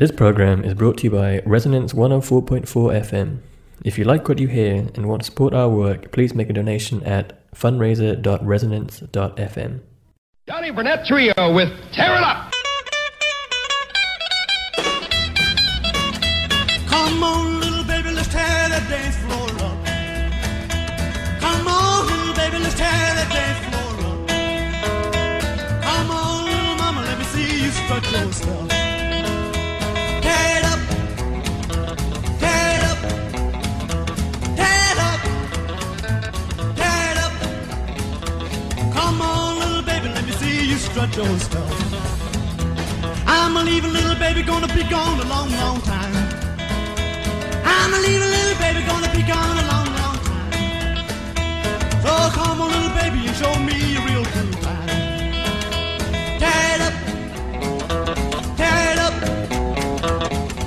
This program is brought to you by Resonance 104.4 FM. If you like what you hear and want to support our work, please make a donation at fundraiser.resonance.fm. Johnny Burnette Trio with Tear It Up! Your stuff. I'm a leaving little baby, gonna be gone a long, long time. I'm a leaving little baby, gonna be gone a long, long time. So come on, little baby, and show me a real good time. Tear it up, tear it up,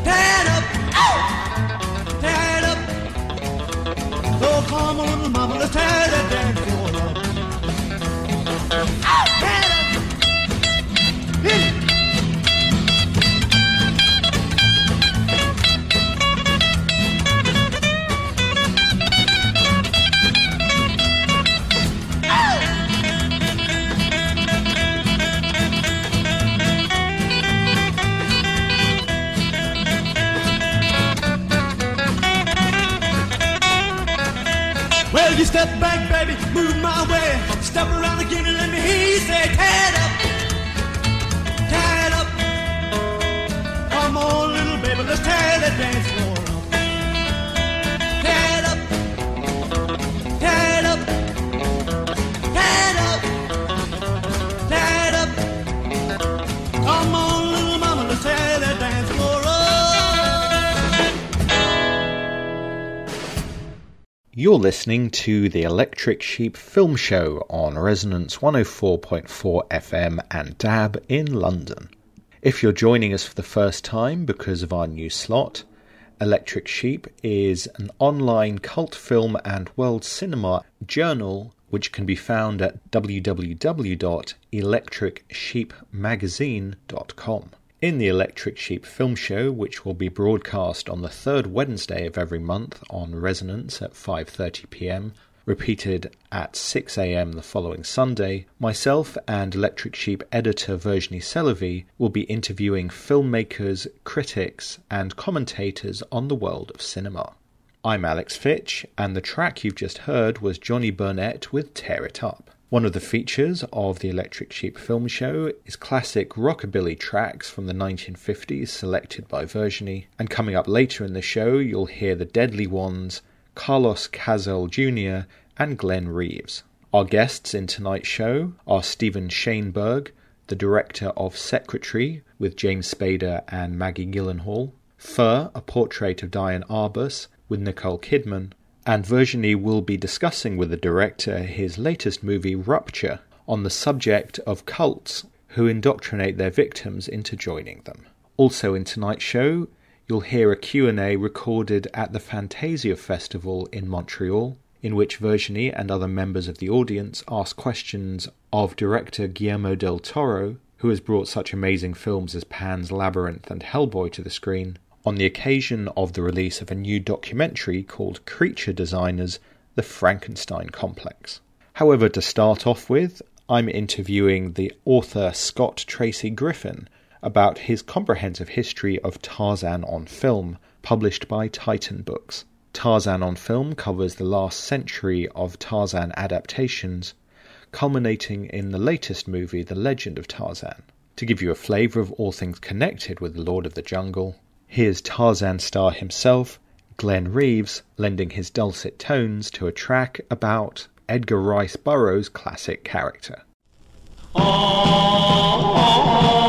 tear it up, tear it up. So come on, little mama, let's tear that dance floor up. Tear move You're listening to the Electric Sheep Film Show on Resonance 104.4 FM and DAB in London. If you're joining us for the first time because of our new slot, Electric Sheep is an online cult film and world cinema journal which can be found at www.electricsheepmagazine.com. In the Electric Sheep Film Show, which will be broadcast on the third Wednesday of every month on Resonance at 5:30 p.m., repeated at 6 a.m. the following Sunday, myself and Electric Sheep editor Virginie Sélavy will be interviewing filmmakers, critics, and commentators on the world of cinema. I'm Alex Fitch, and the track you've just heard was Johnny Burnette with Tear It Up. One of the features of the Electric Sheep Film Show is classic rockabilly tracks from the 1950s selected by Virginie, and coming up later in the show, you'll hear the Deadly Ones, Carlos Casal Jr., and Glenn Reeves. Our guests in tonight's show are Steven Shainberg, the director of Secretary with James Spader and Maggie Gyllenhaal, Fur, a portrait of Diane Arbus with Nicole Kidman, and Virginie will be discussing with the director his latest movie Rupture on the subject of cults who indoctrinate their victims into joining them. Also in tonight's show, you'll hear a Q&A recorded at the Fantasia Festival in Montreal in which Virginie and other members of the audience ask questions of director Guillermo del Toro, who has brought such amazing films as Pan's Labyrinth and Hellboy to the screen, on the occasion of the release of a new documentary called Creature Designers The Frankenstein Complex. However, to start off with, I'm interviewing the author Scott Tracy Griffin about his comprehensive history of Tarzan on film, published by Titan Books. Tarzan on film covers the last century of Tarzan adaptations, culminating in the latest movie, The Legend of Tarzan. To give you a flavour of all things connected with the Lord of the Jungle, Here's Tarzan star himself, Glenn Reeves, lending his dulcet tones to a track about Edgar Rice Burroughs' classic character. Well,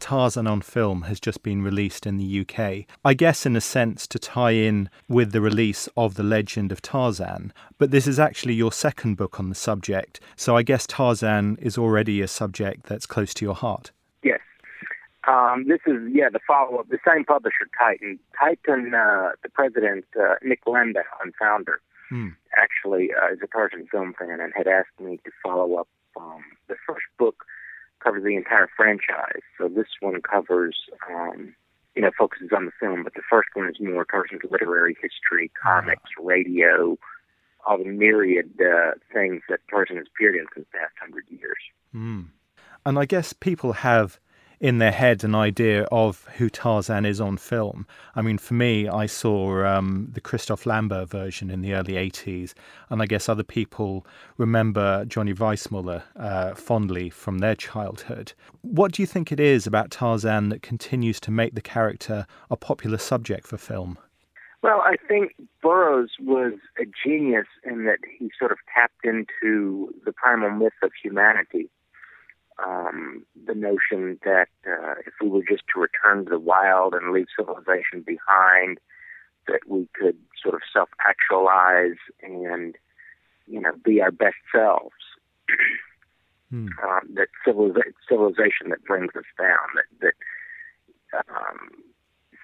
Tarzan on Film, has just been released in the UK. I guess, in a sense, to tie in with the release of The Legend of Tarzan. But this is actually your second book on the subject. So, I guess Tarzan is already a subject that's close to your heart. Yes. Um, this is, yeah, the follow up. The same publisher, Titan. Titan, uh, the president, uh, Nick Landau, and founder, Hmm. actually uh, is a Tarzan film fan and had asked me to follow up. Um, the first book covers the entire franchise, so this one covers, um, you know, focuses on the film, but the first one is more Tarzan's literary history, comics, radio, all the myriad uh, things that Tarzan has appeared in for the past hundred years. And I guess people have in their head an idea of who Tarzan is on film. I mean, for me, I saw um, the Christophe Lambert version in the early 80s, and I guess other people remember Johnny Weissmuller uh, fondly from their childhood. What do you think it is about Tarzan that continues to make the character a popular subject for film? Well, I think Burroughs was a genius in that he sort of tapped into the primal myth of humanity. Um, the notion that uh, if we were just to return to the wild and leave civilization behind, that we could sort of self-actualize and, you know, be our best selves. Hmm. um, that civiliza- civilization that brings us down, that that um,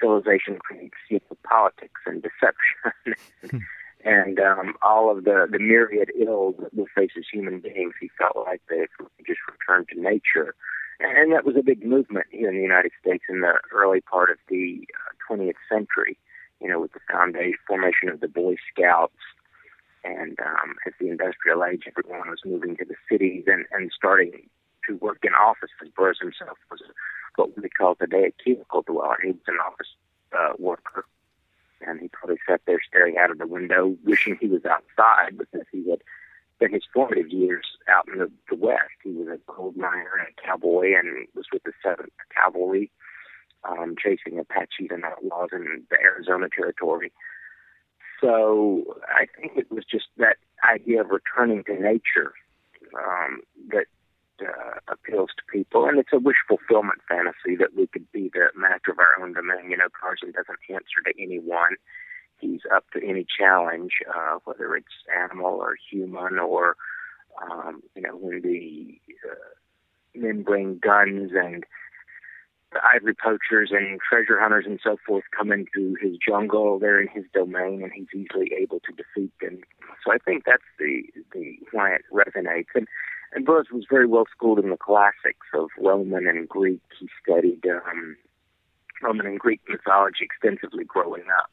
civilization creates you know, politics and deception, and um, all of the the myriad ills that we face as human beings. He felt like could just return to nature, and that was a big movement here in the United States in the early part of the uh, 20th century. You know, with the foundation formation of the Boy Scouts and um, as the industrial age, everyone was moving to the cities and, and starting to work in offices. Burroughs himself was what we call today a cubicle dweller. He was an office uh, worker, and he probably sat there staring out of the window, wishing he was outside because he had spent his formative years out in the, the West. He was a gold miner and a cowboy, and was with the Seventh Cavalry, um, chasing Apaches and outlaws in the Arizona territory. So I think it was just that idea of returning to nature um, uh, appeals to people, and it's a wish fulfillment fantasy that we could be the master of our own domain. You know, Tarzan doesn't answer to anyone; he's up to any challenge, uh, whether it's animal or human, or um, you know, when the uh, men bring guns and the ivory poachers and treasure hunters and so forth come into his jungle. They're in his domain, and he's easily able to defeat them. So I think that's the the why it resonates. And and Burroughs was very well schooled in the classics of Roman and Greek. He studied um, Roman and Greek mythology extensively growing up.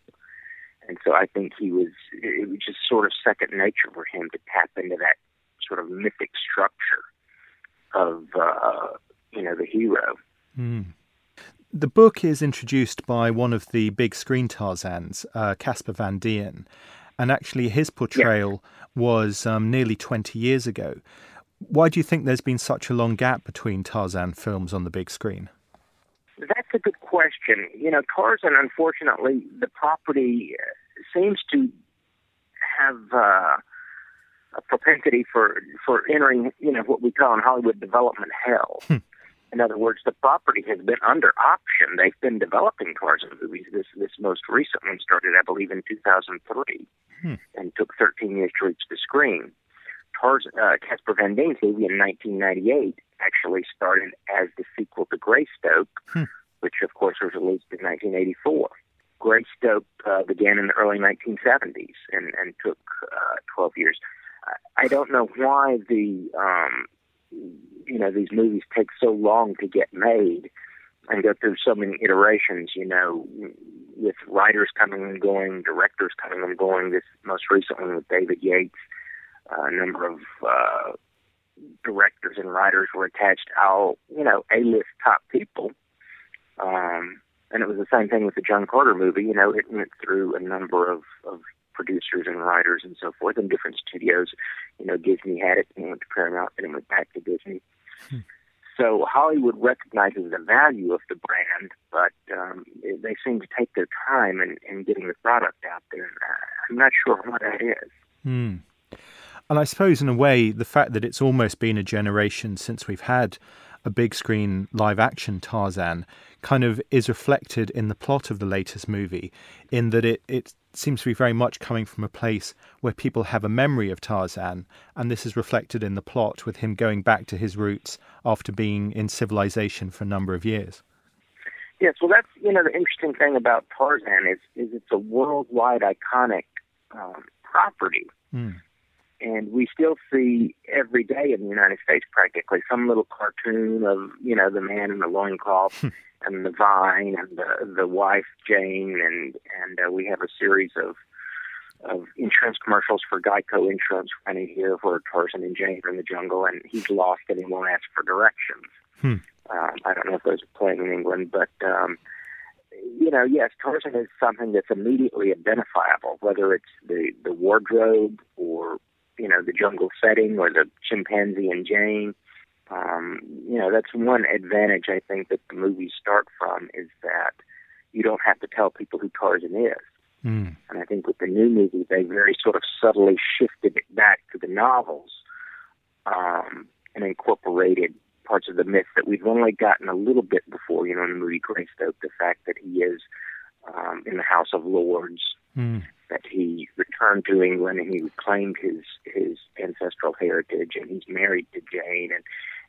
And so I think he was, it was just sort of second nature for him to tap into that sort of mythic structure of, uh, you know, the hero. The book is introduced by one of the big screen Tarzans, uh, Casper Van Dien, and actually his portrayal was um, nearly 20 years ago. Why do you think there's been such a long gap between Tarzan films on the big screen? That's a good question. You know, Tarzan, unfortunately, the property uh, seems to have uh, a propensity for for entering, you know, what we call in Hollywood development hell. In other words, the property has been under option. They've been developing Tarzan movies. This this most recent one started, I believe, in 2003, and took 13 years to reach the screen. Tarzan, uh, Casper Van Dien's movie in 1998 actually started as the sequel to Greystoke, which of course was released in 1984. Greystoke uh, began in the early 1970s and, and took uh, 12 years. I- don't know why the um, you know these movies take so long to get made and go through so many iterations. You know, with writers coming and going, directors coming and going. This most recent one with David Yates. A number of uh, directors and writers were attached. All you know, A-list top people. Um, and it was the same thing with the John Carter movie. You know, it went through a number of, of producers and writers and so forth in different studios. You know, Disney had it and it went to Paramount and it went back to Disney. So Hollywood recognizes the value of the brand, but um, they seem to take their time in, in getting the product out there. I'm not sure why that is. And I suppose, in a way, the fact that it's almost been a generation since we've had a big screen live action Tarzan kind of is reflected in the plot of the latest movie, in that it, it seems to be very much coming from a place where people have a memory of Tarzan, and this is reflected in the plot with him going back to his roots after being in civilization for a number of years. Yes, well, that's you know the interesting thing about Tarzan is is it's a worldwide iconic um, property, Mm. And we still see every day in the United States practically some little cartoon of you know the man in the loincloth and the vine and the the wife Jane and and uh, we have a series of of insurance commercials for Geico Insurance running here where Tarzan and Jane are in the jungle and he's lost and he won't ask for directions. Hmm. Um, I don't know if those are playing in England, but um, you know, yes, Tarzan is something that's immediately identifiable, whether it's the the wardrobe or you know the jungle setting or the chimpanzee and Jane. Um, you know, that's one advantage I think that the movies start from is that you don't have to tell people who Tarzan is. Mm. And I think with the new movie, they very sort of subtly shifted it back to the novels um, and incorporated parts of the myth that we've only gotten a little bit before. You know, in the movie Greystoke, the fact that he is um, in the House of Lords, Mm. That he returned to England and he reclaimed his his ancestral heritage, and he's married to Jane, and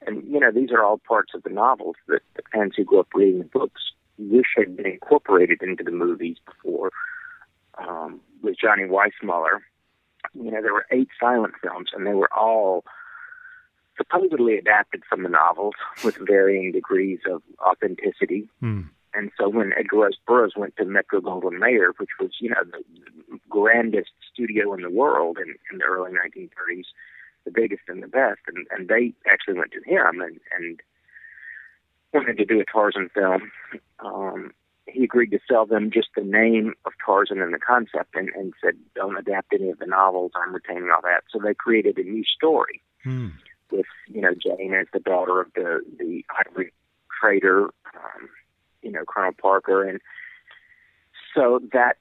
and you know these are all parts of the novels that the fans who grew up reading the books wish had been incorporated into the movies before. Um, with Johnny Weissmuller, you know there were eight silent films, and they were all supposedly adapted from the novels with varying degrees of authenticity. Mm. And so when Edgar Rice Burroughs went to Metro Goldwyn Mayer, which was, you know, the grandest studio in the world in, in the early 1930s, the biggest and the best, and, and they actually went to him and, and wanted to do a Tarzan film. Um, he agreed to sell them just the name of Tarzan and the concept and, and said, don't adapt any of the novels. I'm retaining all that. So they created a new story Mm. with you know Jane as the daughter of the the ivory trader, um, you know Colonel Parker, and so that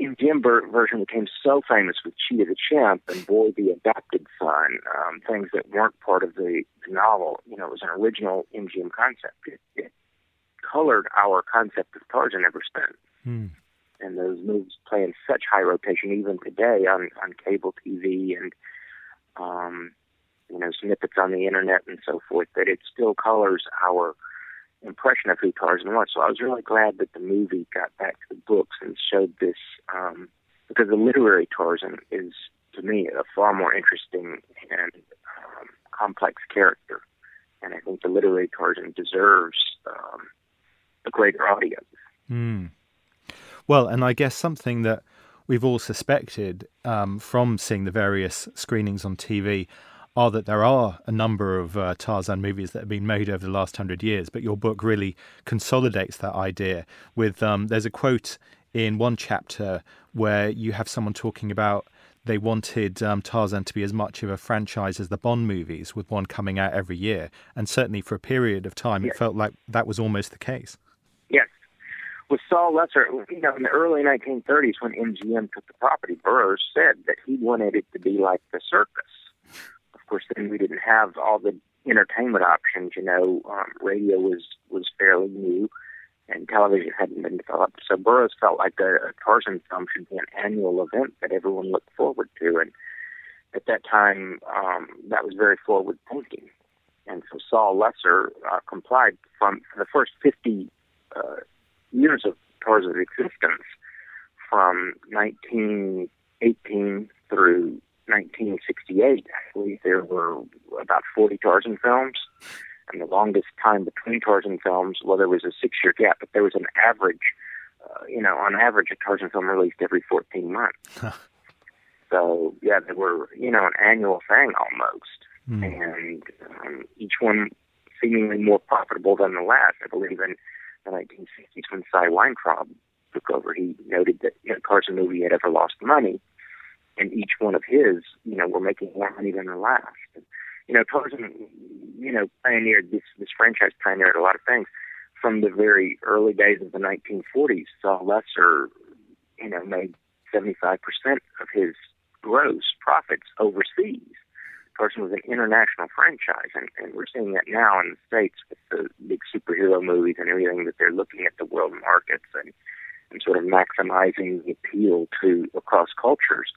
MGM ver- version became so famous with Cheetah the Chimp and Boy the Adopted Son, um, things that weren't part of the, the novel. You know, it was an original MGM concept. It, it colored our concept of Tarzan ever since. Mm. And those movies play in such high rotation even today on on cable TV and um, you know snippets on the internet and so forth that it still colors our impression of who Tarzan was. So I was really glad that the movie got back to the books and showed this um, because the literary Tarzan is to me a far more interesting and um, complex character, and I think the literary Tarzan deserves um, a greater audience. Mm. Well, and I guess something that we've all suspected um, from seeing the various screenings on TV are that there are a number of uh, Tarzan movies that have been made over the last hundred years, but your book really consolidates that idea. With um, there's a quote in one chapter where you have someone talking about they wanted um, Tarzan to be as much of a franchise as the Bond movies, with one coming out every year, and certainly for a period of time, it felt like that was almost the case. Yes. With Sol Lesser, you know, in the early 1930s when MGM took the property, Burroughs said that he wanted it to be like the circus. Course, then we didn't have all the entertainment options. You know, um, radio was was fairly new, and television hadn't been developed. So Burroughs felt like a, a Tarzan film should be an annual event that everyone looked forward to, and at that time, um, that was very forward thinking. And so Sol Lesser uh, complied from for the first 50 uh, years of Tarzan's existence, from 1918 through 1968. Actually, there were about 40 Tarzan films, and the longest time between Tarzan films, well, there was a six-year gap, but there was an average. Uh, you know, on average, a Tarzan film released every 14 months. so, yeah, they were, you know, an annual thing almost Mm. and um, each one seemingly more profitable than the last. I believe in the 1960s when Sy Weintraub took over, he noted that you know, Tarzan movie had ever lost money, and each one of his, you know, were making more money than the last. And, you know, Tarzan, you know, pioneered this this franchise pioneered a lot of things from the very early days of the 1940s. Sol Lesser, you know, made 75% of his gross profits overseas. Tarzan was an international franchise, and, and we're seeing that now in the states with the big superhero movies and everything that they're looking at the world markets and, and sort of maximizing the appeal to across cultures.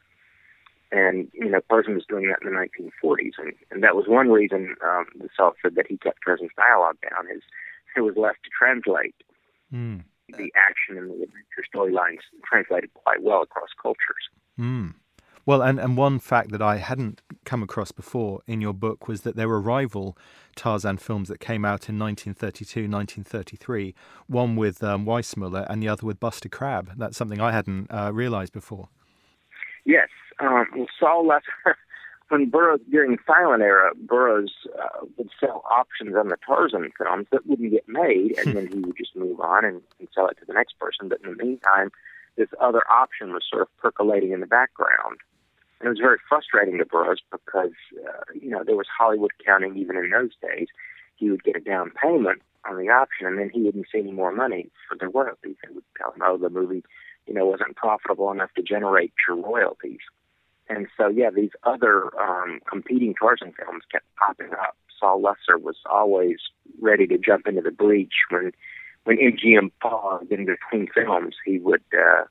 And you know, Tarzan was doing that in the 1940s, and, and that was one reason um, the Salt said that he kept Tarzan's dialogue down. Is it was left to translate. Mm. The action and the adventure storylines translated quite well across cultures. Mm. Well, and, and one fact that I hadn't come across before in your book was that there were rival Tarzan films that came out in 1932, 1933, one with um, Weissmuller and the other with Buster Crabbe. That's something I hadn't uh, realized before. Yes. Um, well, Sol Lesser, when Burroughs, during the silent era, Burroughs uh, would sell options on the Tarzan films that wouldn't get made, and then he would just move on and, and sell it to the next person. But in the meantime, this other option was sort of percolating in the background. And it was very frustrating to Burroughs because, uh, you know, there was Hollywood accounting even in those days. He would get a down payment on the option, and then he wouldn't see any more money for the royalties. It would tell him, oh, the movie, you know, wasn't profitable enough to generate your royalties. And so, yeah, these other um, competing Tarzan films kept popping up. Sol Lesser was always ready to jump into the breach when when MGM paused in between films. He would uh,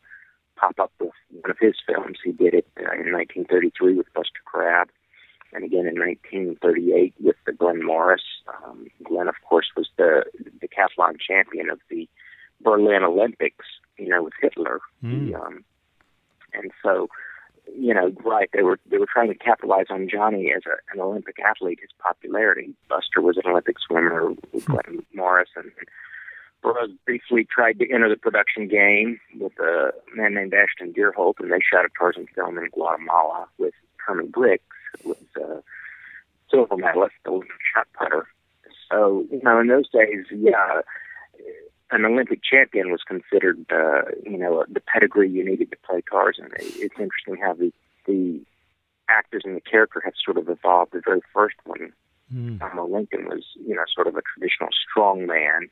pop up with one of his films. He did it uh, in 1933 with Buster Crabbe, and again in 1938 with the Glenn Morris. Um, Glenn, of course, was the decathlon champion of the Berlin Olympics. You know, with Hitler. Mm. He, um, and so, you know, right? They were they were trying to capitalize on Johnny as a, an Olympic athlete, his popularity. Buster was an Olympic swimmer. Glenn Morris and Burroughs briefly tried to enter the production game with a man named Ashton Dearholt, and they shot a Tarzan film in Guatemala with Herman Brix, who was a silver medalist, the shot putter. So, you know, in those days, yeah, an Olympic champion was considered, uh, you know, the pedigree you needed to play Tarzan. It's interesting how the the actors and the character have sort of evolved. The very first one, Mm. um, Lincoln, was, you know, sort of a traditional strong man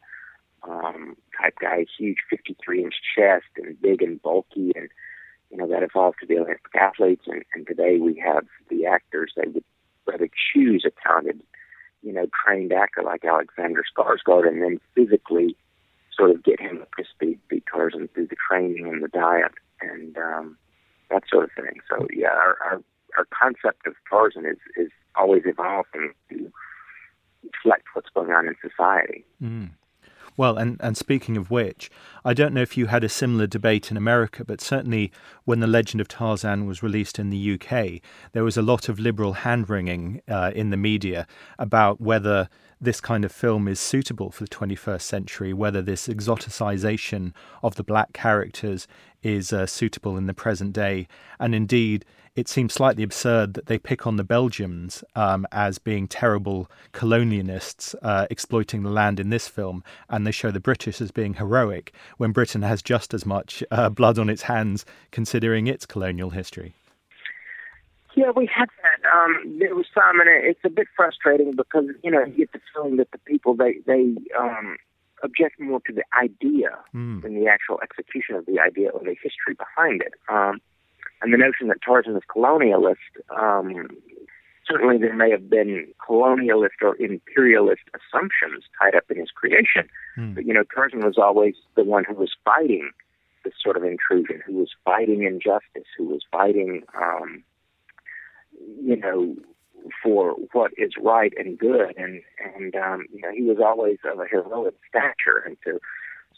um, type guy, huge 53 inch chest and big and bulky, and you know that evolved to the Olympic athletes. And, and today we have the actors. They would rather choose a talented, you know, trained actor like Alexander Skarsgård, and then physically sort of get him up to speed because and through the training and the diet and um, that sort of thing. So yeah, our, our our concept of Tarzan is is always evolving to reflect what's going on in society. Mm. Well, and, and speaking of which, I don't know if you had a similar debate in America, but certainly when The Legend of Tarzan was released in the UK, there was a lot of liberal hand wringing uh, in the media about whether this kind of film is suitable for the 21st century, whether this exoticization of the black characters is uh, suitable in the present day. And indeed, it seems slightly absurd that they pick on the Belgians um, as being terrible colonialists uh, exploiting the land in this film, and they show the British as being heroic when Britain has just as much uh, blood on its hands considering its colonial history. Yeah, we had that. Um, there was some, and it's a bit frustrating because you know you get the feeling that the people they they um, object more to the idea Mm. than the actual execution of the idea or the history behind it. Um, and the notion that Tarzan is colonialist, um, certainly there may have been colonialist or imperialist assumptions tied up in his creation. Mm. But, you know, Tarzan was always the one who was fighting this sort of intrusion, who was fighting injustice, who was fighting, um, you know, for what is right and good. And, and um, you know, he was always of a heroic stature. And to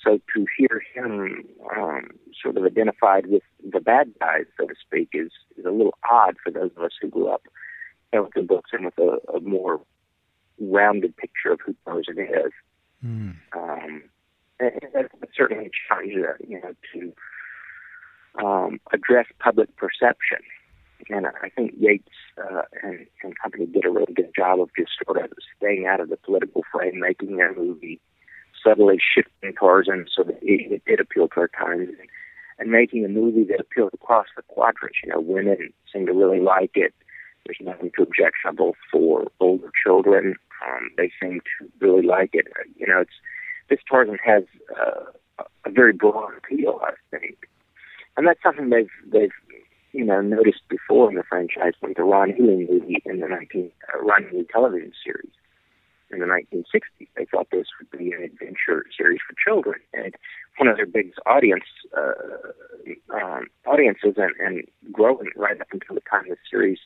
so to hear him um, sort of identified with the bad guys, so to speak, is, is a little odd for those of us who grew up you know, with the books and with a, a more rounded picture of who Tarzan is. Mm. Um, and that's certainly a challenge, uh, you know, to um, address public perception. And I think Yates uh, and, and company did a really good job of just sort of staying out of the political frame, making their movie subtly shifting Tarzan so that it, it did appeal to our times, and, and making a movie that appealed across the quadrants. You know, women seem to really like it. There's nothing too objectionable for older children. Um, they seem to really like it. Uh, You know, it's this Tarzan has uh, a very broad appeal, I think, and that's something they've they've you know, noticed before in the franchise was the Ron Ewing movie in the 19 uh, Ron Ewing television series in the 1960s. They thought this would be an adventure series for children, and one of their biggest audience uh, um, audiences and, and growing right up until the time the series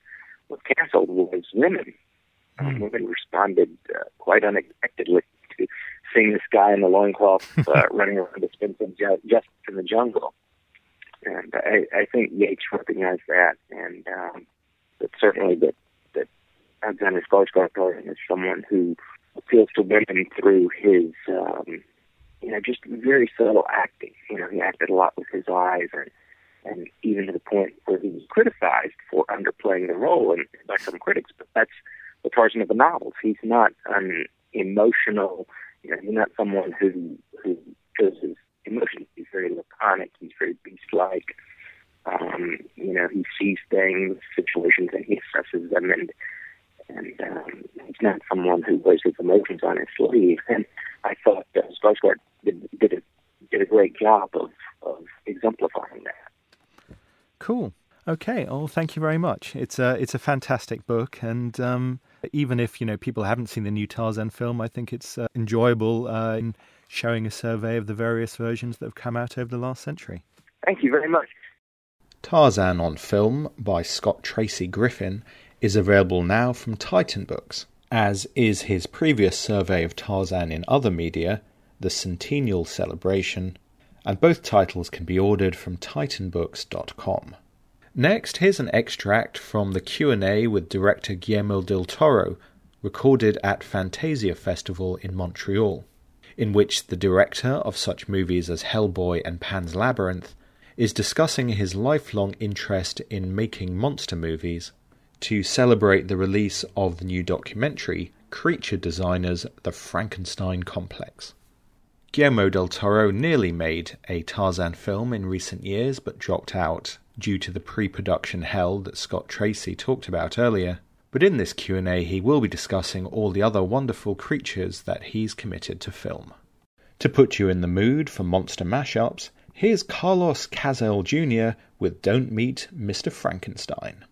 was canceled was women. Um, women responded uh, quite unexpectedly to seeing this guy in the loincloth uh, running around dispensing ju- justice in the jungle. And I, I think Yates recognized that, and um, but certainly that that Alexander Skarsgård is someone who appeals to women through his, um, you know, just very subtle acting. You know, he acted a lot with his eyes, and and even to the point where he was criticized for underplaying the role, and by some critics. But that's the Tarzan of the novels. He's not an emotional. You know, he's not someone who who shows emotions. He's very laconic. He's very beast-like. Um, you know, he sees things, situations, and he assesses them, and and um, he's not someone who wears his emotions on his sleeve. And I thought uh, Skarsgård did, did a did a great job of of exemplifying that. Cool. Okay. Oh, thank you very much. It's a it's a fantastic book, and um, even if you know people haven't seen the new Tarzan film, I think it's uh, enjoyable uh, in showing a survey of the various versions that have come out over the last century. Thank you very much. Tarzan on Film by Scott Tracy Griffin is available now from Titan Books, as is his previous survey of Tarzan in other media, The Centennial Celebration, and both titles can be ordered from titanbooks.com. Next, here's an extract from the Q&A with director Guillermo del Toro, recorded at Fantasia Festival in Montreal, in which the director of such movies as Hellboy and Pan's Labyrinth is discussing his lifelong interest in making monster movies to celebrate the release of the new documentary Creature Designers The Frankenstein Complex. Guillermo del Toro nearly made a Tarzan film in recent years but dropped out due to the pre-production hell that Scott Tracy talked about earlier. But in this Q&A he will be discussing all the other wonderful creatures that he's committed to film. To put you in the mood for monster mashups, here's Carlos Casal Jr. with Don't Meet Mr. Frankenstein.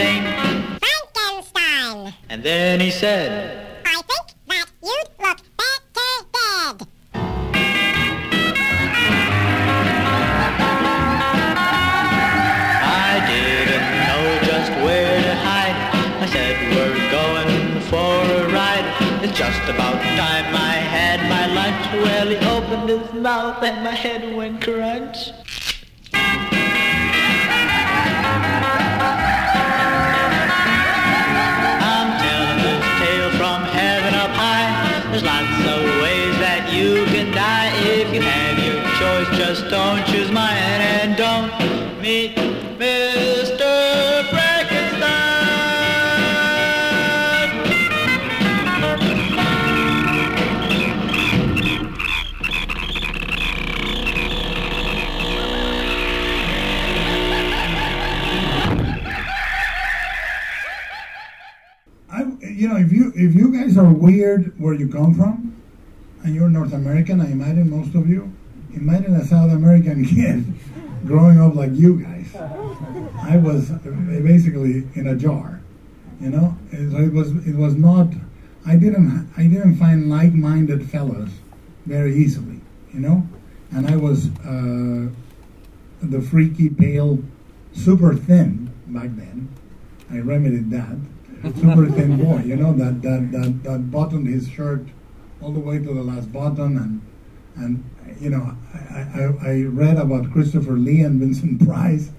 Asked. Frankenstein! And then he said, I think that you'd look better dead. I didn't know just where to hide. I said, we're going for a ride. It's just about time I had my lunch. Well, he opened his mouth and my head went crunch. Meet Mr. Frankenstein. I, you know, if you if you guys are weird where you come from, and you're North American, I imagine most of you, imagine a South American kid growing up like you guys. I was basically in a jar, You know, it was it was not. I didn't I didn't find like-minded fellas very easily. You know, and I was uh, the freaky, pale, super thin back then. I remedied that. Super thin boy, you know, that, that, that, that buttoned his shirt all the way to the last button and and you know, I, I, I read about Christopher Lee and Vincent Price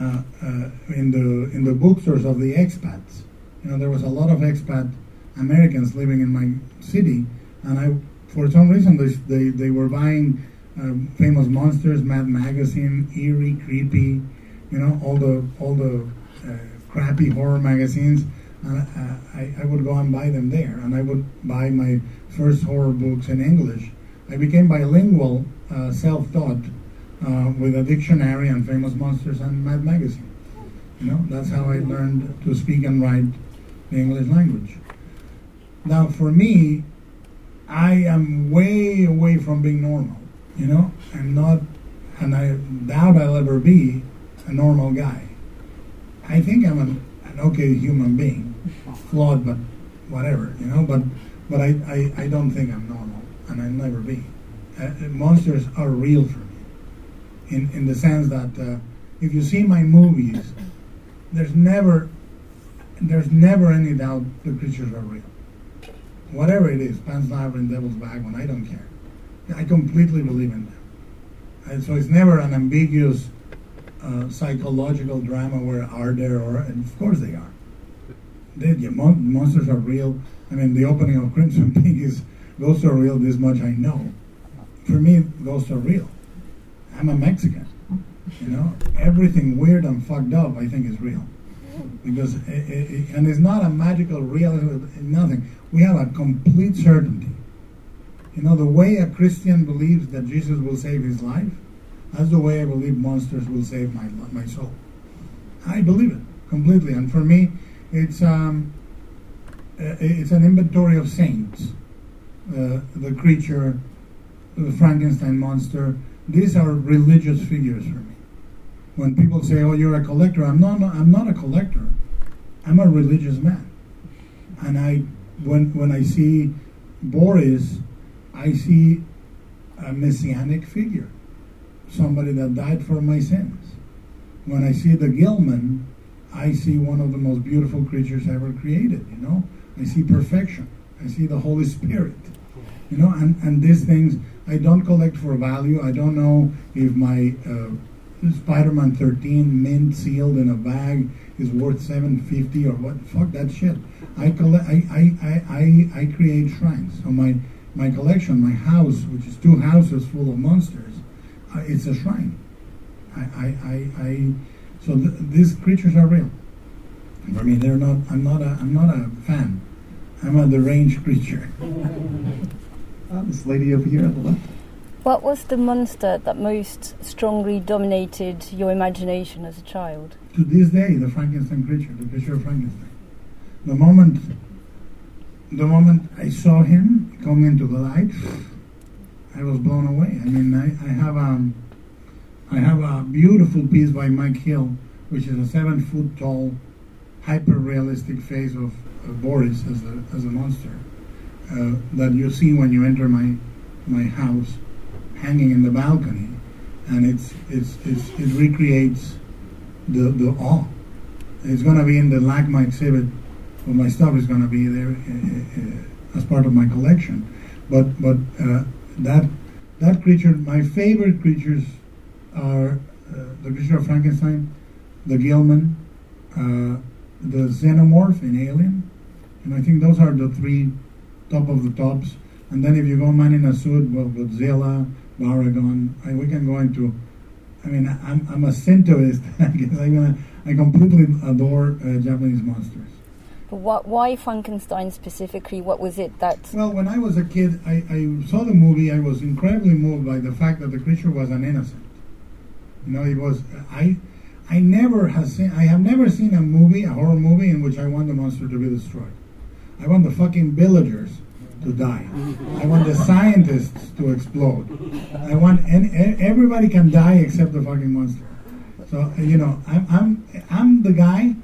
uh, uh, in the in the bookstores of the expats. You know, there was a lot of expat Americans living in my city, and I, for some reason, they they, they were buying um, famous monsters, Mad Magazine, eerie, creepy, you know, all the all the uh, crappy horror magazines. And I, I would go and buy them there, and I would buy my first horror books in English. I became bilingual, uh, self-taught, uh, with a dictionary and famous monsters and Mad Magazine. You know, that's how I learned to speak and write the English language. Now, for me, I am way away from being normal. You know, I'm not, and I doubt I'll ever be a normal guy. I think I'm an, an okay human being, flawed, but whatever. You know, but but I, I, I don't think I'm normal, and I'll never be. Uh, monsters are real for me in, in the sense that uh, if you see my movies, there's never there's never any doubt the creatures are real. Whatever it is, Pan's Labyrinth, Devil's Backbone, I don't care. I completely believe in them. And so it's never an ambiguous uh, psychological drama where are there or and of course they are. They, yeah, mon- monsters are real. I mean, the opening of Crimson Peak is ghosts are real. This much I know. For me, ghosts are real. I'm a Mexican. You know, everything weird and fucked up I think is real. Because it, it, and it's not a magical real nothing. We have a complete certainty. You know, the way a Christian believes that Jesus will save his life, that's the way I believe monsters will save my my soul. I believe it completely, and for me, it's um, it's an inventory of saints. Uh, the creature, the Frankenstein monster, these are religious figures for me. When people say, "Oh, you're a collector," I'm not. I'm not a collector. I'm a religious man, and I when when I see Boris, I see a messianic figure, somebody that died for my sins. When I see the Gill-man, I see one of the most beautiful creatures ever created. You know, I see perfection. I see the Holy Spirit. You know, and, and these things I don't collect for value. I don't know if my uh, Spider-Man 13 mint sealed in a bag is worth 750 or what. Fuck that shit. I collect. I, I, I, I, create shrines. So my my collection, my house, which is two houses full of monsters, uh, it's a shrine. I, I, I, I so th- these creatures are real. For me, they're not. I'm not a. I'm not a fan. I'm a deranged creature. Uh, this lady over here on the left. What was the monster that most strongly dominated your imagination as a child? to this day, the Frankenstein creature, the creature of Frankenstein. The moment, the moment I saw him come into the light, I was blown away. I mean, I, I have a, I have a beautiful piece by Mike Hill, which is a seven foot tall, hyper realistic face of, of Boris as a as a monster uh, that you see when you enter my my house, hanging in the balcony, and it's it's, it's it recreates the the awe. It's going to be in the LACMA exhibit. Well, my stuff is going to be there uh, as part of my collection. But but uh, that that creature, my favorite creatures are uh, the creature of Frankenstein, the Gill-man, uh, the xenomorph in Alien, and I think those are the three top of the tops. And then if you go man in a suit, well, Godzilla, Baragon, I, we can go into. I mean, I'm, I'm a Shintoist. I guess I'm gonna, I completely adore uh, Japanese monsters. But what, why Frankenstein specifically? What was it that? Well, when I was a kid, I, I saw the movie. I was incredibly moved by the fact that the creature was an innocent. You know, it was. I, I never have seen. I have never seen a movie, a horror movie, in which I want the monster to be destroyed. I want the fucking villagers to die. I want the scientists to explode. I want any, e- everybody can die except the fucking monster. So uh, you know, I'm I'm I'm the guy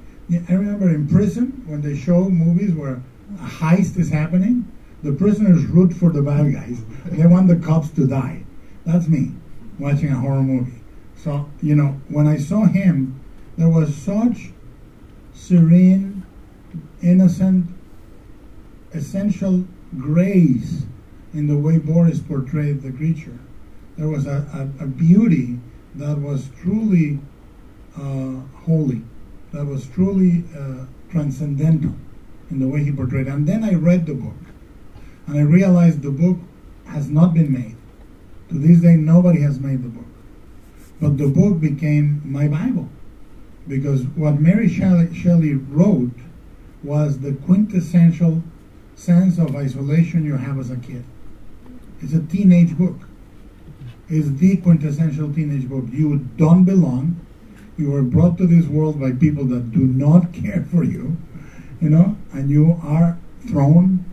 I remember in prison when they show movies where a heist is happening, the prisoners root for the bad guys. They want the cops to die. That's me watching a horror movie. So, you know, when I saw him, there was such serene, innocent, essential grace in the way Boris portrayed the creature. There was a, a, a beauty that was truly uh, holy, that was truly uh, transcendental in the way he portrayed. And then I read the book, and I realized the book has not been made. To this day, nobody has made the book. But the book became my Bible because what Mary Shelley, Shelley wrote was the quintessential sense of isolation you have as a kid. It's a teenage book. It's the quintessential teenage book. You don't belong. You were brought to this world by people that do not care for you, you know, and you are thrown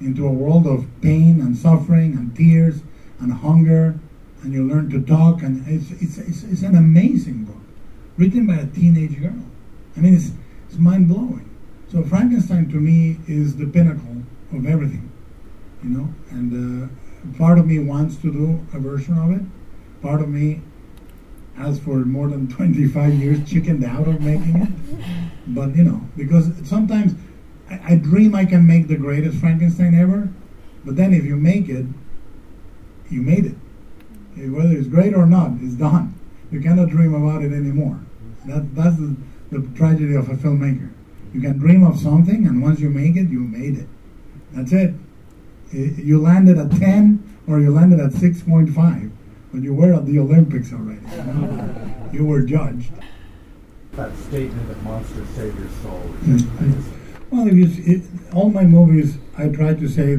into a world of pain and suffering and tears and hunger, and you learn to talk, and it's, it's, it's, it's an amazing book, written by a teenage girl. I mean, it's, it's mind blowing. So Frankenstein to me is the pinnacle of everything, you know, and uh, part of me wants to do a version of it, part of me has for more than 25 years chickened out of making it, but you know, because sometimes I, I dream I can make the greatest Frankenstein ever, but then if you make it, you made it. Whether it's great or not, it's done. You cannot dream about it anymore. That, that's the, the tragedy of a filmmaker. You can dream of something, and once you make it, you made it. That's it. Eh, You landed at 10 or you landed at 6.5, but you were at the Olympics already. you were judged. That statement that monsters save your soul. Well, you, it, all my movies, I try to say,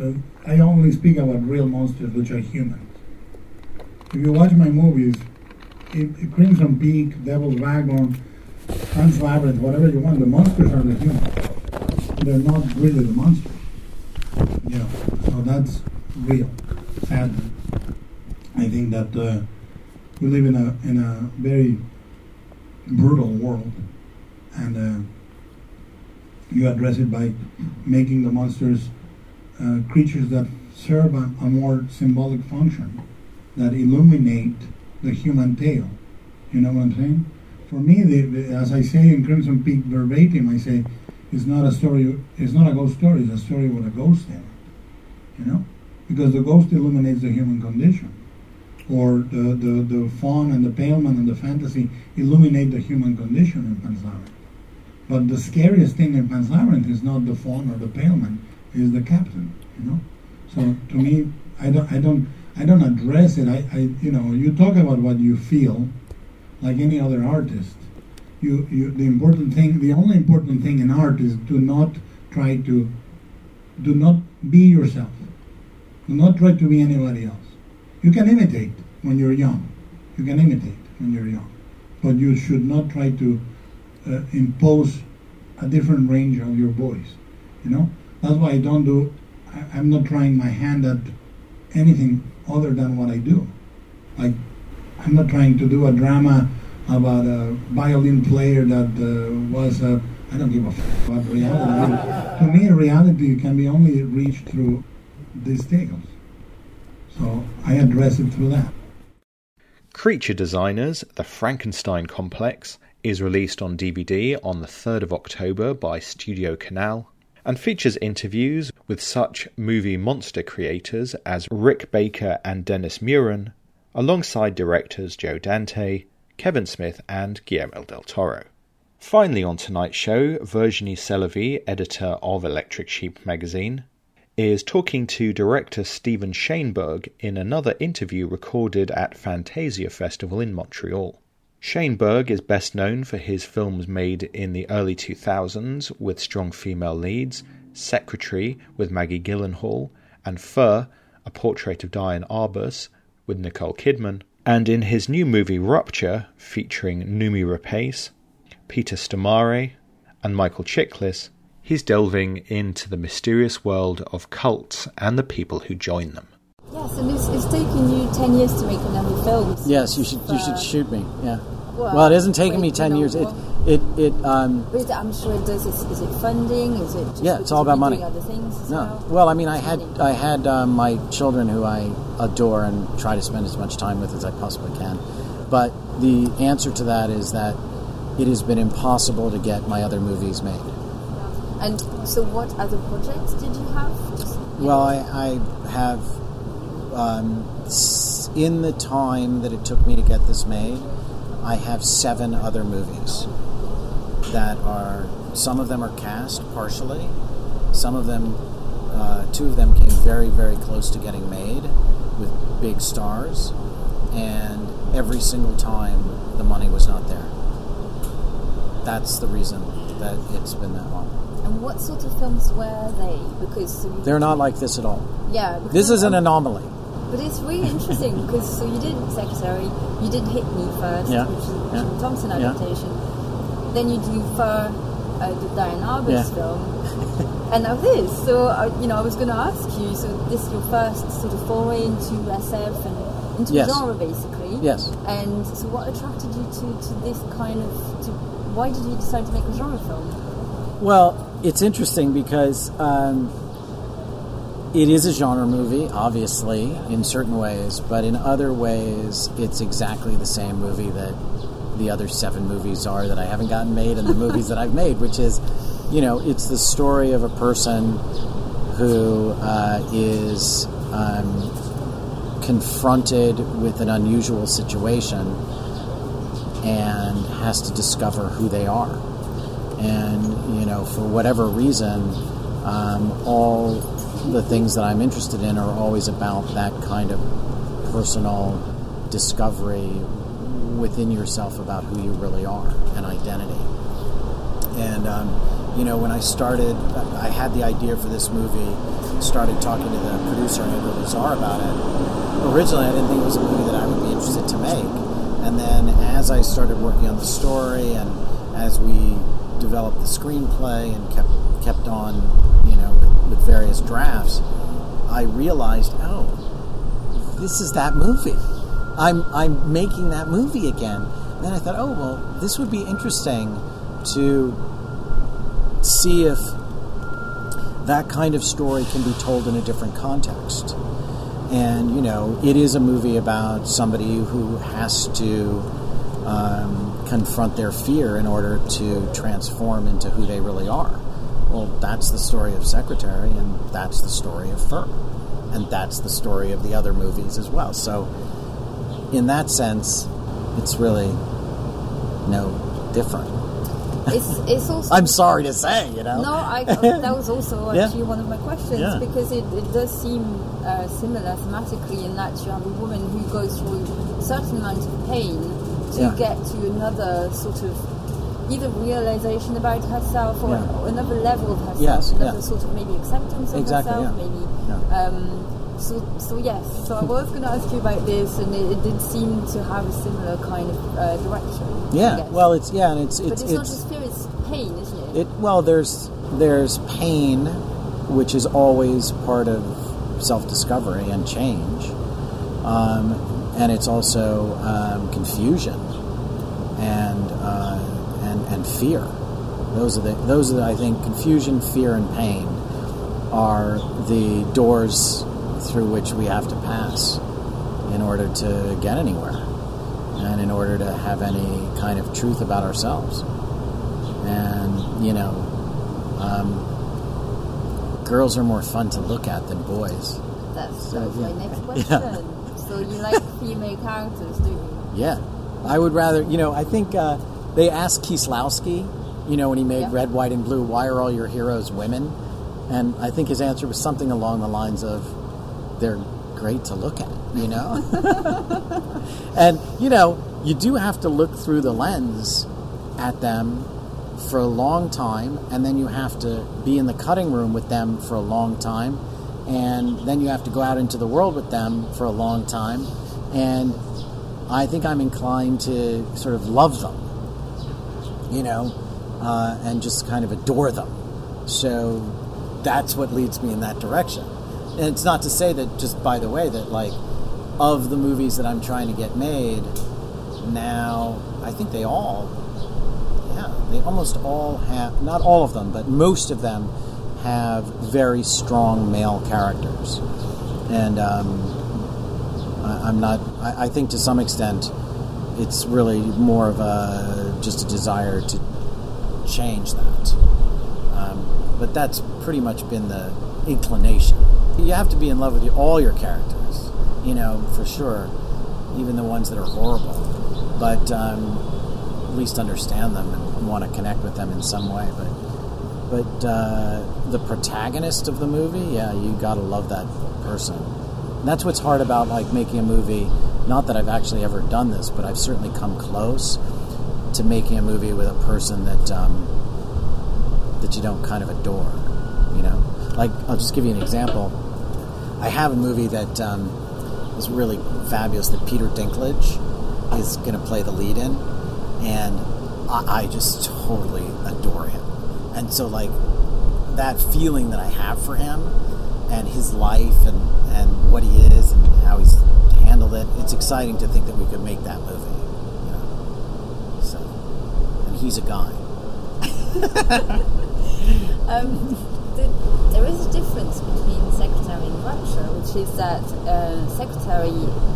uh, I only speak about real monsters, which are humans. If you watch my movies, it, it Crimson Peak, Devil's Wagon, Pan's Labyrinth, whatever you want, the monsters are the humans. They're not really the monsters. Yeah, so that's real, sadly. I think that uh, we live in a in a very brutal world, and uh, you address it by making the monsters uh, creatures that serve a, a more symbolic function, that illuminate the human tale. You know what I'm saying? For me, the, the, as I say in Crimson Peak verbatim, I say it's not a story. It's not a ghost story. It's a story with a ghost in it. You know, because the ghost illuminates the human condition, or the the, the faun and the paleman and the fantasy illuminate the human condition in Pan's Labyrinth. But the scariest thing in Pan's Labyrinth is not the faun or the paleman, is the captain. You know. So to me, I don't, I don't, I don't address it. I, I, you know, you talk about what you feel, like any other artist. You, you, the important thing, the only important thing in art is do not try to, do not be yourself. Do not try to be anybody else. You can imitate when you're young. You can imitate when you're young, but you should not try to uh, impose a different range of your voice. You know, that's why I don't do. I, I'm not trying my hand at anything other than what I do. Like, I'm not trying to do a drama about a violin player that uh, was a. I don't give a f- about reality. to me, reality can be only reached through these tales. So I address it through that. Creature Designers, The Frankenstein Complex, is released on DVD on the 3rd of October by Studio Canal and features interviews with such movie monster creators as Rick Baker and Dennis Muren, alongside directors Joe Dante, Kevin Smith, and Guillermo del Toro. Finally, on tonight's show, Virginie Sélavy, editor of Electric Sheep magazine, is talking to director Steven Shainberg in another interview recorded at Fantasia Festival in Montreal. Shainberg is best known for his films made in the early 2000s with strong female leads, Secretary with Maggie Gyllenhaal, and Fur, a portrait of Diane Arbus with Nicole Kidman, and in his new movie Rupture, featuring Noomi Rapace, Peter Stormare, and Michael Chiklis, he's delving into the mysterious world of cults and the people who join them. Yes, and it's, it's taken you 10 years to make another film. Yes, you should you should shoot me. Yeah. well, Well, it isn't taking me ten years. It well- It it um, But I'm sure it does. Is, is it funding? Is it? Just Yeah, it's all about money. Other things No. well? Well, I mean, I had I had um, my children who I adore and try to spend as much time with as I possibly can. But the answer to that is that it has been impossible to get my other movies made. And so, what other projects did you have? Just, Well, I, I have um, in the time that it took me to get this made, I have seven other movies that are some of them are cast partially, some of them, uh, two of them came very very close to getting made with big stars, and every single time the money was not there. That's the reason that it's been that long. and what sort of films were they? Because They're not like this at all. yeah, This is an anomaly. But it's really interesting because so you did Secretary, you did Hit Me first, Yeah, which is the yeah, Thompson yeah. Then you do Fur, uh, the Diane Arbus Yeah. film, and now this. So uh, you know, I was going to ask you. So this is your first sort of foray into SF and into Yes. genre, basically. Yes. And so, what attracted you to, to this kind of? To, why did you decide to make a genre film? Well, it's interesting because um, it is a genre movie, obviously, in certain ways, but in other ways, it's exactly the same movie that the other seven movies are that I haven't gotten made and the movies that I've made, which is, you know, it's the story of a person who uh, is um, confronted with an unusual situation and has to discover who they are. And you know for whatever reason um, all the things that i'm interested in are always about that kind of personal discovery within yourself about who you really are and identity. And um, you know when i started i had the idea for this movie started talking to the producer andrew lazar about it. Originally i didn't think it was a movie that i would be interested to make. And then as i started working on the story and as we developed the screenplay and kept kept on you know with, with various drafts i realized oh this is that movie i'm i'm making that movie again. And then i thought oh well this would be interesting to see if that kind of story can be told in a different context. And you know it is a movie about somebody who has to um, confront their fear in order to transform into who they really are. Well that's the story of secretary and that's the story of fur and that's the story of the other movies as well. So in that sense it's really no different It's it's also. i'm sorry to say you know No, I, that was also Yeah. actually one of my questions Yeah. because it, it does seem uh, similar thematically in that you have a woman who goes through a certain amount of pain to Yeah. get to another sort of either realization about herself or, Yeah. or another level of herself, Yes, another yeah. sort of maybe acceptance of Exactly, herself, yeah. maybe. Yeah. Um, so, so yes. So I was going to ask you about this, and it, it did seem to have a similar kind of uh, direction. Yeah well it's yeah and it's but it's it's, not just fear; it's pain, isn't it? It well, there's there's pain, which is always part of self-discovery and change, um, and it's also um, confusion and uh, and and fear. Those are the those are the, I think confusion, fear, and pain are the doors through which we have to pass in order to get anywhere and in order to have any kind of truth about ourselves and you know, um, girls are more fun to look at than boys. That's, So, was my yeah. next Yeah. question. So you like female characters, do you? Yeah, I would rather. You know, I think uh, they asked Kieslowski, you know, when he made Yeah. Red, White, and Blue, why are all your heroes women? And I think his answer was something along the lines of, they're great to look at, you know. and you know, you do have to look through the lens at them for a long time, and then you have to be in the cutting room with them for a long time, and then you have to go out into the world with them for a long time, and I think I'm inclined to sort of love them, you know, uh, and just kind of adore them. So that's what leads me in that direction. And it's not to say that, just by the way, that like of the movies that I'm trying to get made now, I think they all yeah, They almost all have, not all of them, but most of them have very strong male characters. And um, I, I'm not, I, I think to some extent, it's really more of a just a desire to change that. Um, but that's pretty much been the inclination. You have to be in love with all your characters, you know, for sure, even the ones that are horrible. But um, at least understand them and want to connect with them in some way. But but uh, the protagonist of the movie, yeah, you gotta love that person. And that's what's hard about like making a movie. Not that I've actually ever done this, but I've certainly come close to making a movie with a person that um, that you don't kind of adore. You know, like I'll just give you an example. I have a movie that um, is really fabulous that Peter Dinklage is going to play the lead in, and I, I just totally adore him. And so, like that feeling that I have for him and his life and and what he is and how he's handled it, it's exciting to think that we could make that movie. So, and he's a guy. Um, the, there is a difference between Secretary and Rupture, which is that uh, Secretary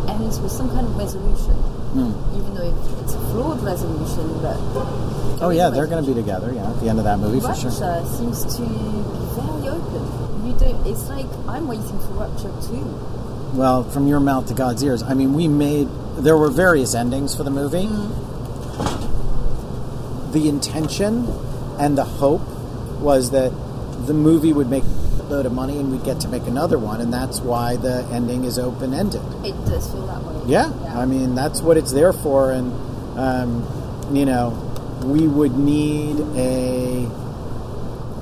ends with some kind of resolution, Hmm. even though it, it's a flawed resolution. But Oh yeah, they're going to be together. Yeah, at the end of that movie for sure. seems to be very open. You don't. It's like I'm waiting for Rupture too. Well, from your mouth to God's ears. I mean, we made. There were various endings for the movie. The intention and the hope was that the movie would make a load of money and we'd get to make another one, and that's why the ending is open ended. It does feel that way. Yeah, I mean that's what it's there for, and um, you know, we would need a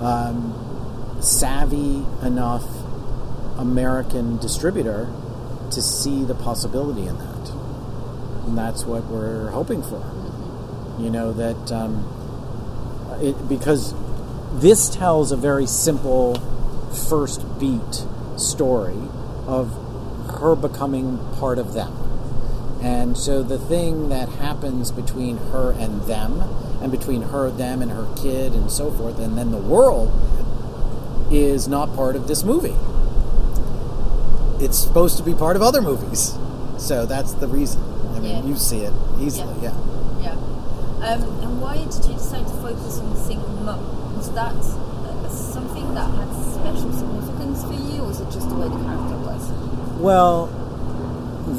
um, savvy enough American distributor to see the possibility in that, and that's what we're hoping for. You know that um, it because this tells a very simple first beat story of her becoming part of them. And so the thing that happens between her and them, and between her, them, and her kid, and so forth, and then the world, is not part of this movie. It's supposed to be part of other movies. So that's the reason. I mean, Yeah. you see it easily, yeah. Yeah. Um, and why did you decide to focus on the single mum? Was that something that had special significance for you, or was it just the way the character was? Well,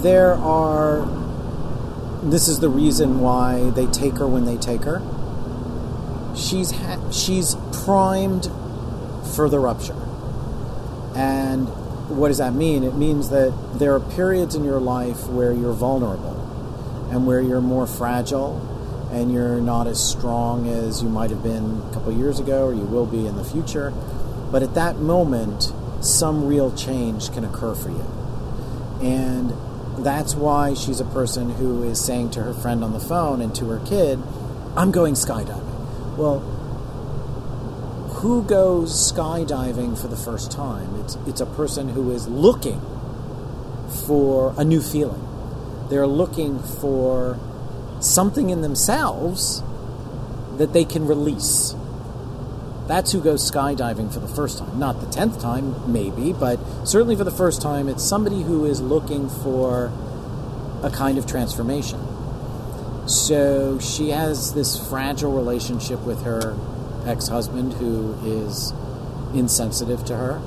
there are. This is the reason why they take her when they take her. She's ha- she's primed for the rupture, and what does that mean? It means that there are periods in your life where you're vulnerable, and where you're more fragile, and you're not as strong as you might have been a couple years ago, or you will be in the future. But at that moment, some real change can occur for you. And that's why she's a person who is saying to her friend on the phone and to her kid, I'm going skydiving. Well, who goes skydiving for the first time? It's, it's a person who is looking for a new feeling. They're looking for something in themselves that they can release. That's who goes skydiving for the first time. Not the tenth time, maybe, but certainly for the first time, it's somebody who is looking for a kind of transformation. So she has this fragile relationship with her ex husband who is insensitive to her,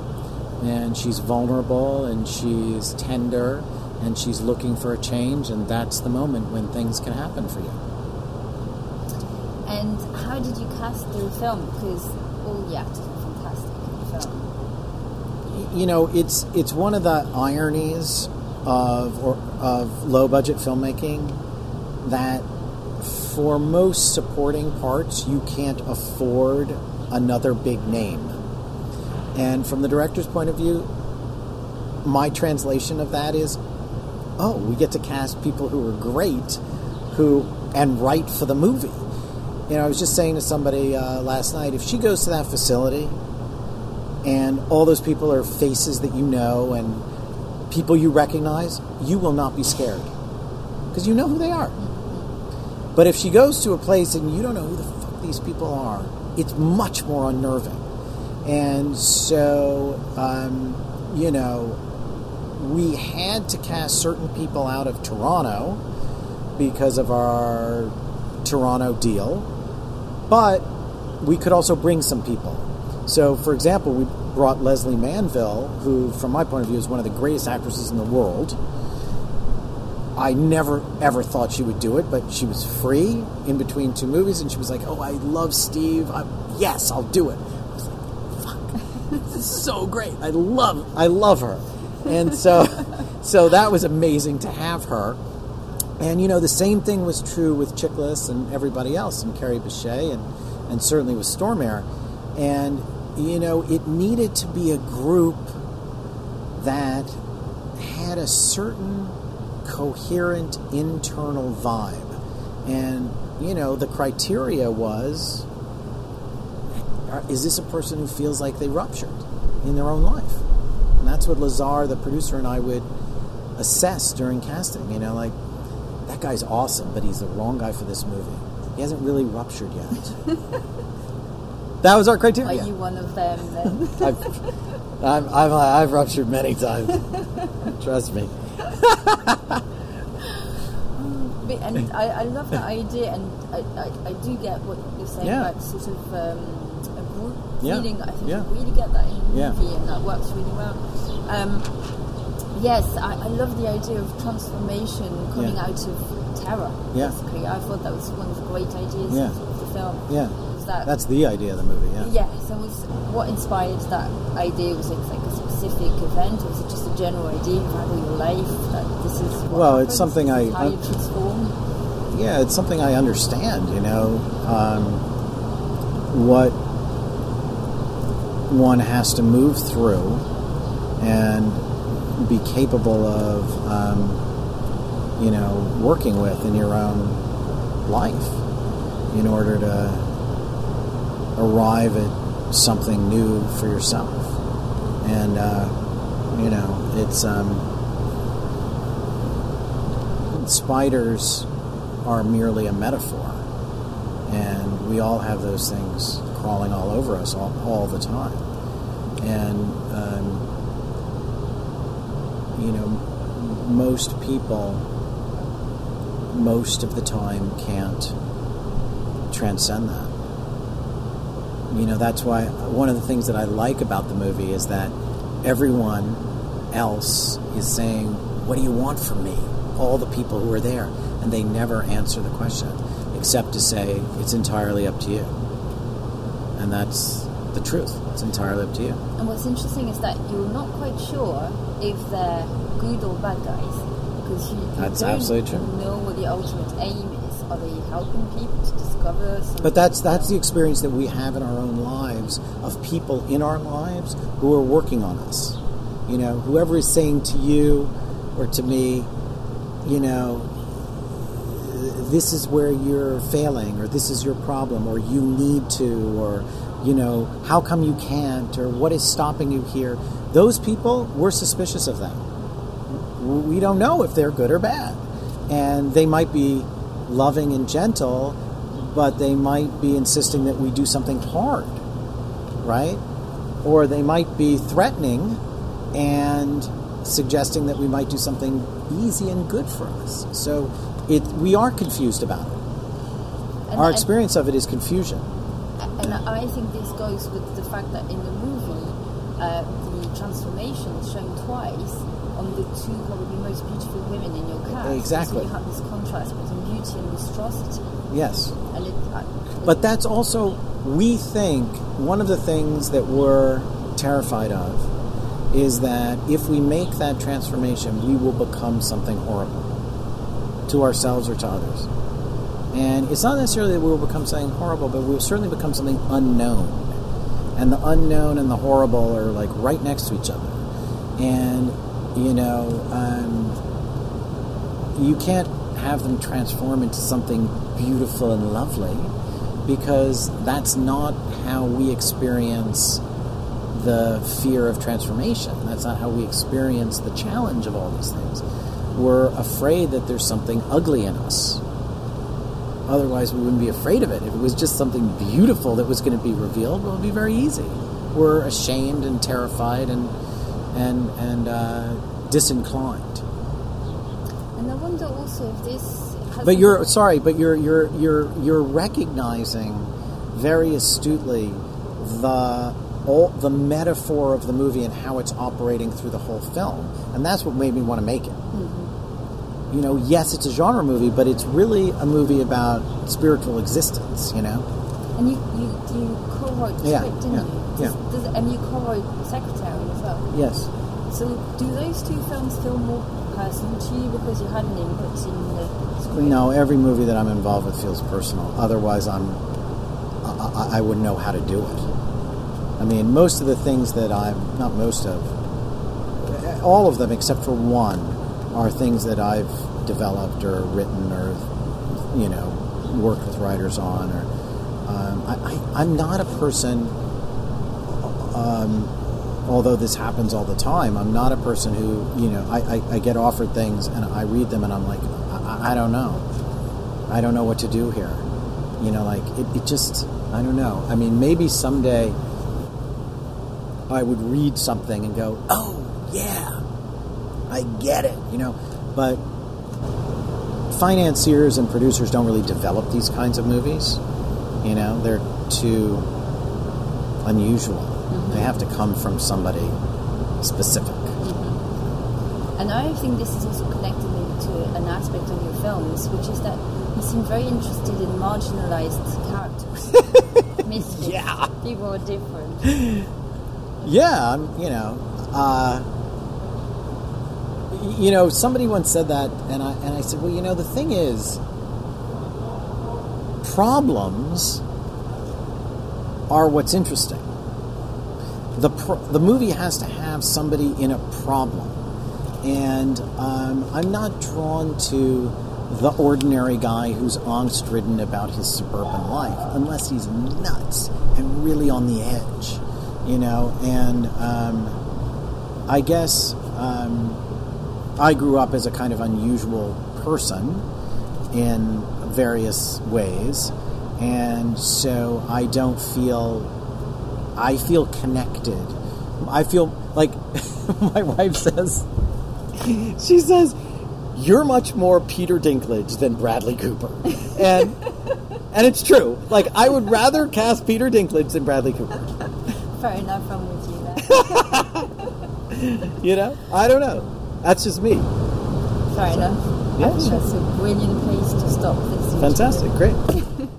and she's vulnerable and she's tender and she's looking for a change, and that's the moment when things can happen for you. And how did you cast the film? Because all the actors are fantastic in the film. you know, it's it's one of the ironies of or, of low budget filmmaking that for most supporting parts you can't afford another big name. And from the director's point of view, my translation of that is, oh, we get to cast people who are great, who and write for the movie. You know, I was just saying to somebody uh, last night, if she goes to that facility and all those people are faces that you know and people you recognize, you will not be scared because you know who they are. But if she goes to a place and you don't know who the fuck these people are, it's much more unnerving. And so, um, you know, we had to cast certain people out of Toronto because of our Toronto deal, but we could also bring some people. So, for example, we brought Lesley Manville, who, from my point of view, is one of the greatest actresses in the world. I never ever thought she would do it, but she was free in between two movies, and she was like, "Oh, I love Steve. i yes, I'll do it." I was like, "Fuck, this is so great. I love, I love her," and so, so that was amazing to have her. And you know, the same thing was true with Chiklis and everybody else, and Kerry Bishé, and and certainly with Stormare. And you know, it needed to be a group that had a certain coherent internal vibe. And, you know, the criteria was uh, is this a person who feels like they ruptured in their own life? And that's what Lazar, the producer, and I would assess during casting. You know, like, that guy's awesome, but he's the wrong guy for this movie. He hasn't really ruptured yet. that was our criteria. Are you one of them then? I've, I've, I've, I've ruptured many times. Trust me. And I, I love that idea, and I, I, I do get what you're saying Yeah. about sort of um, Yeah. feeling. I think Yeah. you really get that in Yeah. movie, and that works really well. Um, yes, I, I love the idea of transformation coming Yeah. out of terror. Yeah. Basically, I thought that was one of the great ideas Yeah. of the film. Yeah. That That's the idea of the movie, yeah. yeah, so was what inspired that idea? Was it like a specific event, or was it just a general idea had your life that this is what Well, it's something I- how I- you transform? Yeah, it's something I understand, you know. Um, what one has to move through and be capable of, um, you know, working with in your own life in order to arrive at something new for yourself. And, uh, you know, it's. Um, spiders are merely a metaphor, and we all have those things crawling all over us all, all the time. And um, you know, most people, most of the time, can't transcend that. You know, that's why one of the things that I like about the movie is that everyone else is saying, What do you want from me? All the people who are there. And they never answer the question except to say, It's entirely up to you. And that's the truth. It's entirely up to you. And what's interesting is that you're not quite sure if they're good or bad guys because you, you That's don't absolutely true. know what the ultimate aim is. Are they helping people to discover? Something? But that's that's the experience that we have in our own lives of people in our lives who are working on us. You know, whoever is saying to you or to me, you know, this is where you're failing or this is your problem or you need to or you know, how come you can't or what is stopping you here? Those people, we're suspicious of them. We don't know if they're good or bad. And they might be loving and gentle, but they might be insisting that we do something hard, right? Or they might be threatening and suggesting that we might do something easy and good for us. So it, we are confused about it. And Our I- experience of it is confusion. And I think this goes with the fact that in the movie, uh, the transformation is shown twice on the two probably most beautiful women in your cast. Exactly. So you have this contrast between beauty and monstrosity. Yes. And it, uh, But that's also, we think, one of the things that we're terrified of is that if we make that transformation, we will become something horrible to ourselves or to others. And it's not necessarily that we will become something horrible, but we will certainly become something unknown. And the unknown and the horrible are like right next to each other. And, you know, um, you can't have them transform into something beautiful and lovely because that's not how we experience the fear of transformation. That's not how we experience the challenge of all these things. We're afraid that there's something ugly in us. Otherwise, we wouldn't be afraid of it. If it was just something beautiful that was going to be revealed, well, it'd be very easy. We're ashamed and terrified and and and uh, disinclined. And I wonder also if this. Has But you're sorry, but you're you're you're you're recognizing very astutely the all, the metaphor of the movie and how it's operating through the whole film, and that's what made me want to make it. You know, yes, it's a genre movie, but it's really a movie about spiritual existence. You know, And you, you, you co-wrote the Yeah, script, didn't yeah, you? yeah. Does, does, and you co-wrote Secretary as well. yes. So do those two films feel more personal to you because you had an input in the script? No, every movie that I'm involved with feels personal. Otherwise, I'm I, I, I wouldn't know how to do it. I mean, most of the things that I'm not most of, all of them except for one, are things that I've developed or written or you know worked with writers on. Or um, I, I'm not a person. Um, although this happens all the time, I'm not a person who, you know, I, I, I get offered things and I read them and I'm like, I, I don't know. I don't know what to do here. You know, like, it, it just, I don't know. I mean, maybe someday I would read something and go, oh, yeah, I get it, you know. But financiers and producers don't really develop these kinds of movies. You know, they're too unusual. They have to come from somebody specific. And I think this is also connected maybe to an aspect of your films, which is that you seem very interested in marginalized characters. Misfits. Yeah. People are different. Yeah, I'm, you know, uh, you know, somebody once said that, and I and I said, well, you know, the thing is, problems are what's interesting. The pro- the movie has to have somebody in a problem, and um, I'm not drawn to the ordinary guy who's angst-ridden about his suburban life, unless he's nuts and really on the edge you know and um, i guess um, i grew up as a kind of unusual person in various ways and so i don't feel i feel connected. I feel like my wife says she says you're much more peter dinklage than bradley cooper. And and it's true. Like i would rather cast peter dinklage than bradley cooper. Fair enough, I'm with you there. you know? I don't know that's just me Fair enough. Yeah, I think sure. that's a brilliant place to stop this. fantastic great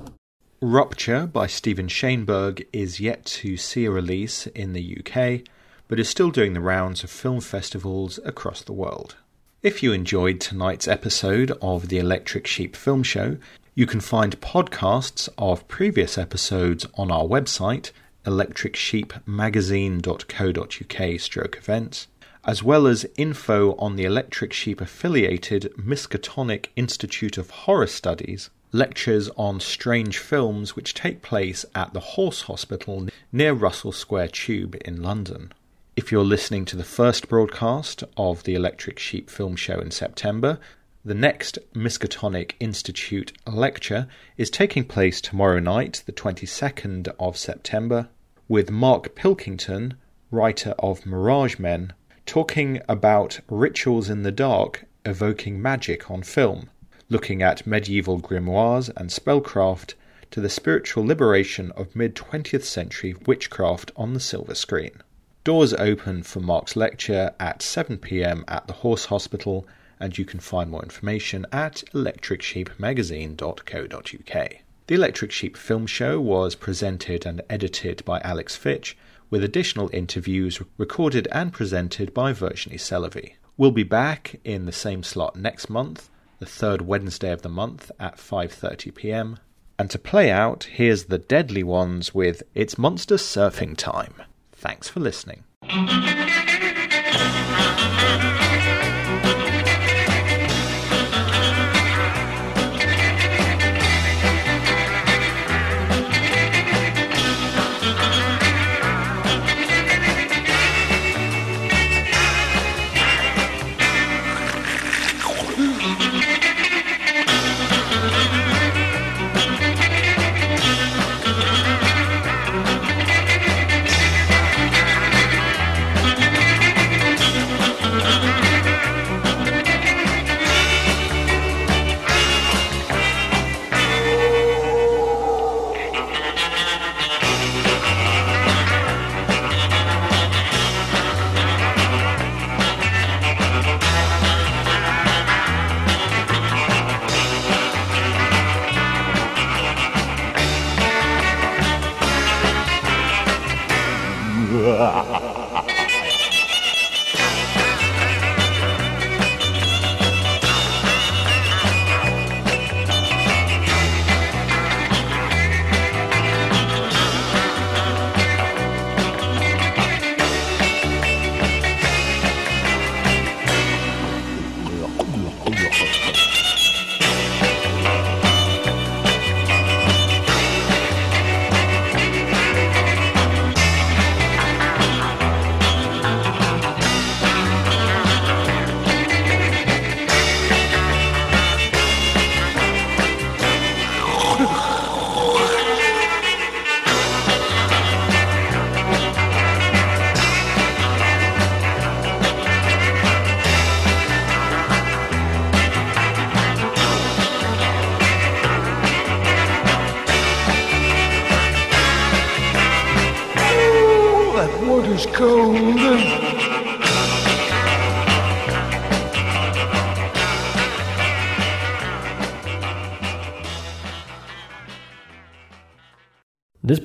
Rupture by Steven Shainberg is yet to see a release in the UK, but is still doing the rounds of film festivals across the world. If you enjoyed tonight's episode of the Electric Sheep Film Show, you can find podcasts of previous episodes on our website, electricsheepmagazine.co.uk stroke events, as well as info on the Electric Sheep affiliated Miskatonic Institute of Horror Studies, lectures on strange films which take place at the Horse Hospital near Russell Square Tube in London. If you're listening to the first broadcast of the Electric Sheep Film Show in September, the next Miskatonic Institute lecture is taking place tomorrow night, the 22nd of September, with Mark Pilkington, writer of Mirage Men, talking about rituals in the dark evoking magic on film, looking at medieval grimoires and spellcraft to the spiritual liberation of mid 20th century witchcraft on the silver screen. Doors open for Mark's lecture at 7pm at the Horse Hospital, and you can find more information at electricsheepmagazine.co.uk. The Electric Sheep Film Show was presented and edited by Alex Fitch, with additional interviews recorded and presented by Virginie Sélavy. We'll be back in the same slot next month, the third Wednesday of the month at 5:30 p.m. And to play out, here's the Deadly Ones with It's Monster Surfing Time. Thanks for listening.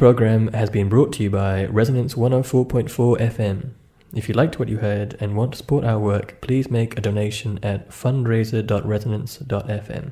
Program has been brought to you by Resonance 104.4 FM. If you liked what you heard and want to support our work, please make a donation at fundraiser.resonance.fm.